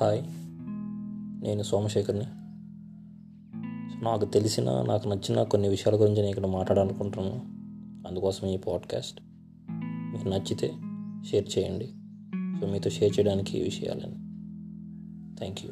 Hi నేను సోమశేఖర్ని. నాకు తెలిసిన నాకు నచ్చిన కొన్ని విషయాల గురించి నేను ఇక్కడ మాట్లాడాలనుకుంటున్నాను. అందుకోసం ఈ పాడ్కాస్ట్ మీకు నచ్చితే షేర్ చేయండి. సో మీతో షేర్ చేయడానికి ఈ విషయాలని థ్యాంక్ యూ